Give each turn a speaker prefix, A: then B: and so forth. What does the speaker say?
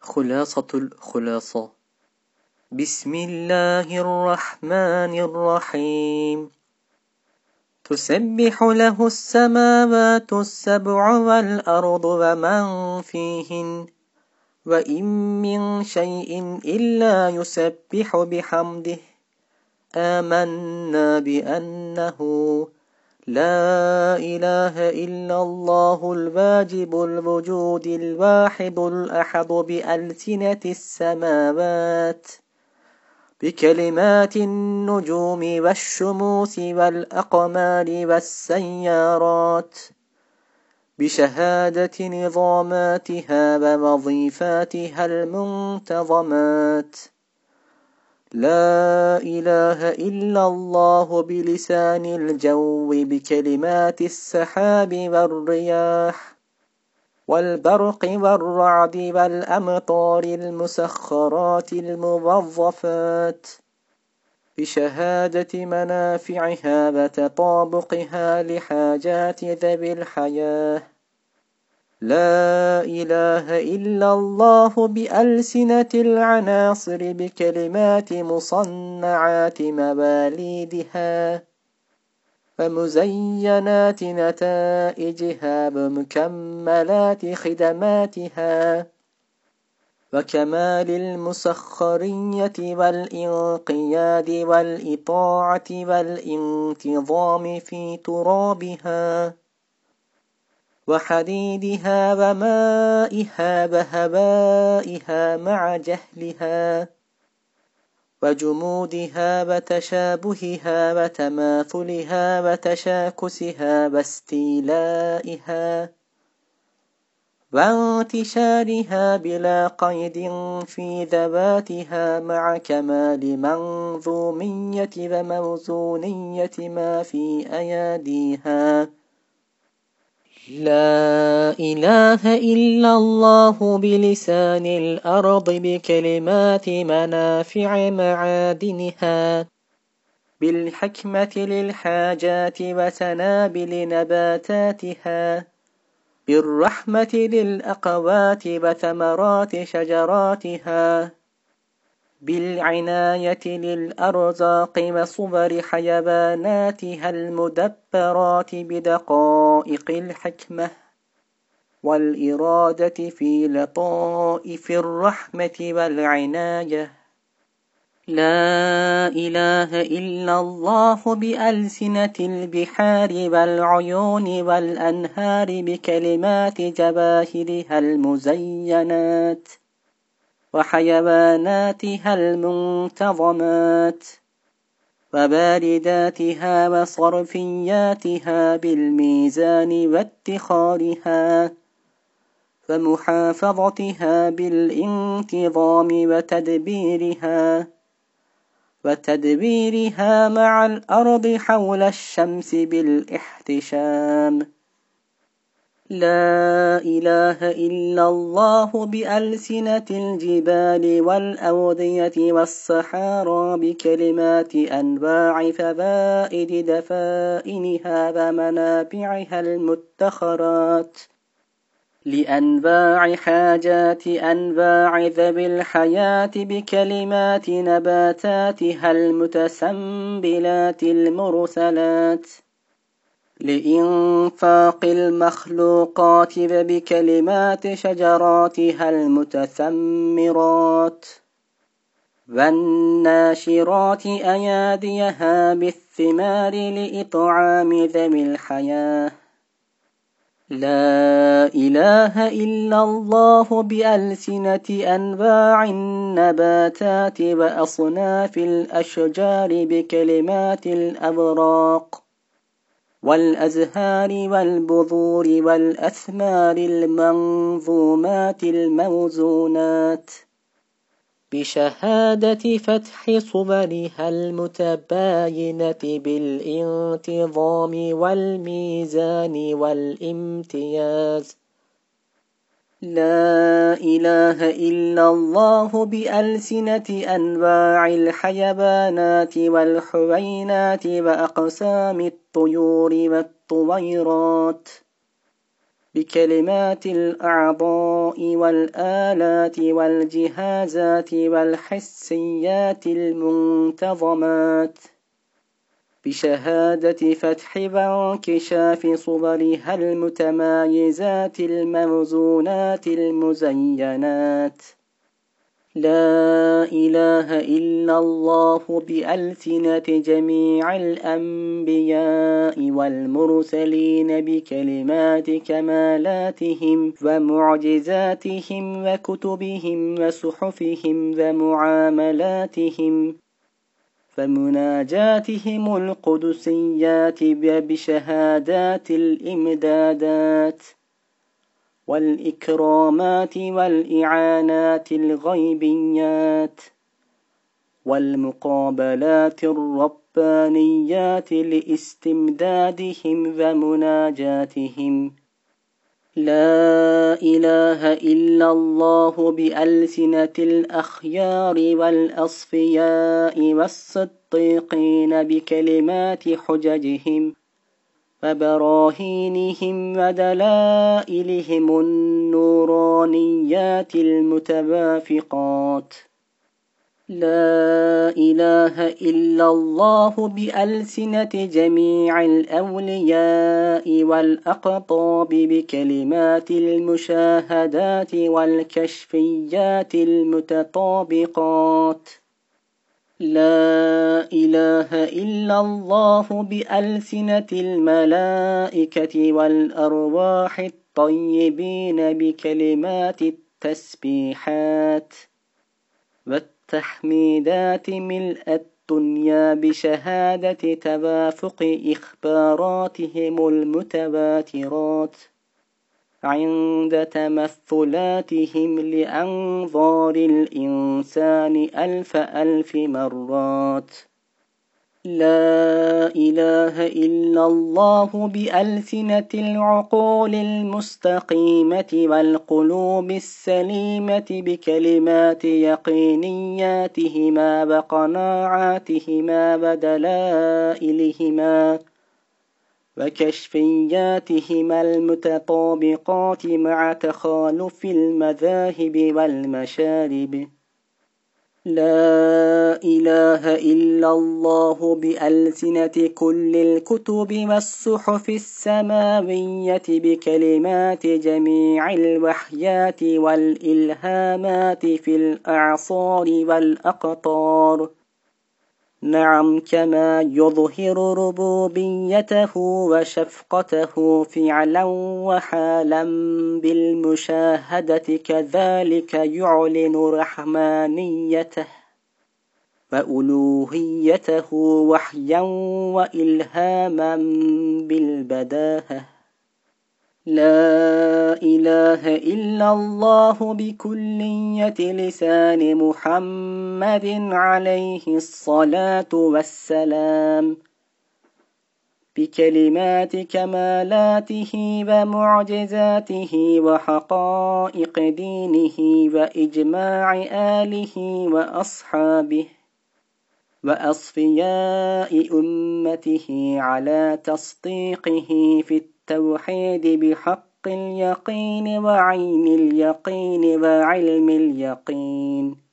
A: خلاصة الخلاصة بسم الله الرحمن الرحيم. تسبح له السماوات السبع والأرض ومن فيهن وإن من شيء إلا يسبح بحمده. آمنا بأنه لا إله إلا الله الواجب الوجود الواحد الأحد بألسنة السماوات بكلمات النجوم والشموس والأقمار والسيارات بشهادة نظاماتها ووظيفاتها المنتظمات لا إله إلا الله بلسان الجو بكلمات السحاب والرياح والبرق والرعد والأمطار المسخرات الموظفات بشهادة منافعها وتطابقها لحاجات ذوي الحياة. لا إله إلا الله بألسنة العناصر بكلمات مصنعات مواليدها ومزينات نتائجها ومكملات خدماتها وكمال المسخرية والإنقياد والإطاعة والانتظام في ترابها وحديدها ومائها وهوائها مع جهلها وجمودها وتشابهها وتماثلها وتشاكسها واستيلائها وانتشارها بلا قيد في ذواتها مع كمال منظومية وموزونية ما في أياديها لا إله إلا الله بلسان الأرض بكلمات منافع معادنها بالحكمة للحاجات وسنابل نباتاتها بالرحمة للأقوات وثمرات شجراتها بالعناية للأرزاق وصبر حيواناتها المدبرات بدقائق الحكمة والإرادة في لطائف الرحمة والعناية. لا إله إلا الله بألسنة البحار والعيون والأنهار بكلمات جواهرها المزينات. وحيواناتها المنتظمات وبارداتها وصرفياتها بالميزان واتخارها ومحافظتها بالانتظام وتدبيرها وتدبيرها مع الأرض حول الشمس بالإحتشام. لا إله إلا الله بألسنة الجبال والأودية والصحارى بكلمات أنواع فوائد دفائنها ومنابعها المتخرات لأنواع حاجات أنواع ذوي الحياة بكلمات نباتاتها المتسنبلات المرسلات لإنفاق المخلوقات وبكلمات شجراتها المتثمرات والناشرات أياديها بالثمار لإطعام ذوي الحياة. لا إله إلا الله بألسنة أنواع النباتات وأصناف الأشجار بكلمات الأبراق. والأزهار والبذور والأثمار المنظومات الموزونات. بشهادة فتح صبرها المتباينة بالانتظام والميزان والامتياز. لا إله إلا الله بألسنة أنواع الحيوانات والحوينات وأقسام الطيور والطويرات بكلمات الأعضاء والآلات والجهازات والحسيات المنتظمات بشهادة فتح وانكشاف صورها المتمايزات الموزونات المزينات لا إله إلا الله بألسنة جميع الأنبياء والمرسلين بكلمات كمالاتهم ومعجزاتهم وكتبهم وصحفهم ومعاملاتهم فمناجاتهم القدسيات بشهادات الإمدادات والإكرامات والإعانات الغيبيات والمقابلات الربانيات لاستمدادهم ومناجاتهم. لا إله إلا الله بألسنة الأخيار والأصفياء والصديقين بكلمات حججهم. وبراهينهم ودلائلهم النورانيات المتوافقات لا إله إلا الله بألسنة جميع الأولياء والأقطاب بكلمات المشاهدات والكشفيات المتطابقات لا إله إلا الله بألسنة الملائكة والأرواح الطيبين بكلمات التسبيحات والتحميدات ملء الدنيا بشهادة توافق إخباراتهم المتواترات عند تمثلاتهم لأنظار الإنسان ألف ألف مرات. لا إله إلا الله بألسنة العقول المستقيمة والقلوب السليمة بكلمات يقينياتهما وقناعاتهما ودلائلهما. وكشفياتهما المتطابقات مع تخالف المذاهب والمشارب. لا إله إلا الله بألسنة كل الكتب والصحف السماوية بكلمات جميع الوحيات والإلهامات في الأعصار والأقطار. نعم كما يظهر ربوبيته وشفقته فعلا وحالا بالمشاهدة كذلك يعلن رحمانيته وألوهيته وحيا وإلهاما بالبداهة. لا إله إلا الله بكلية لسان محمد عليه الصلاة والسلام. بكلمات كمالاته ومعجزاته وحقائق دينه وإجماع آله وأصحابه وأصفياء أمته على تصديقه في التوحيد بحق اليقين وعين اليقين وعلم اليقين.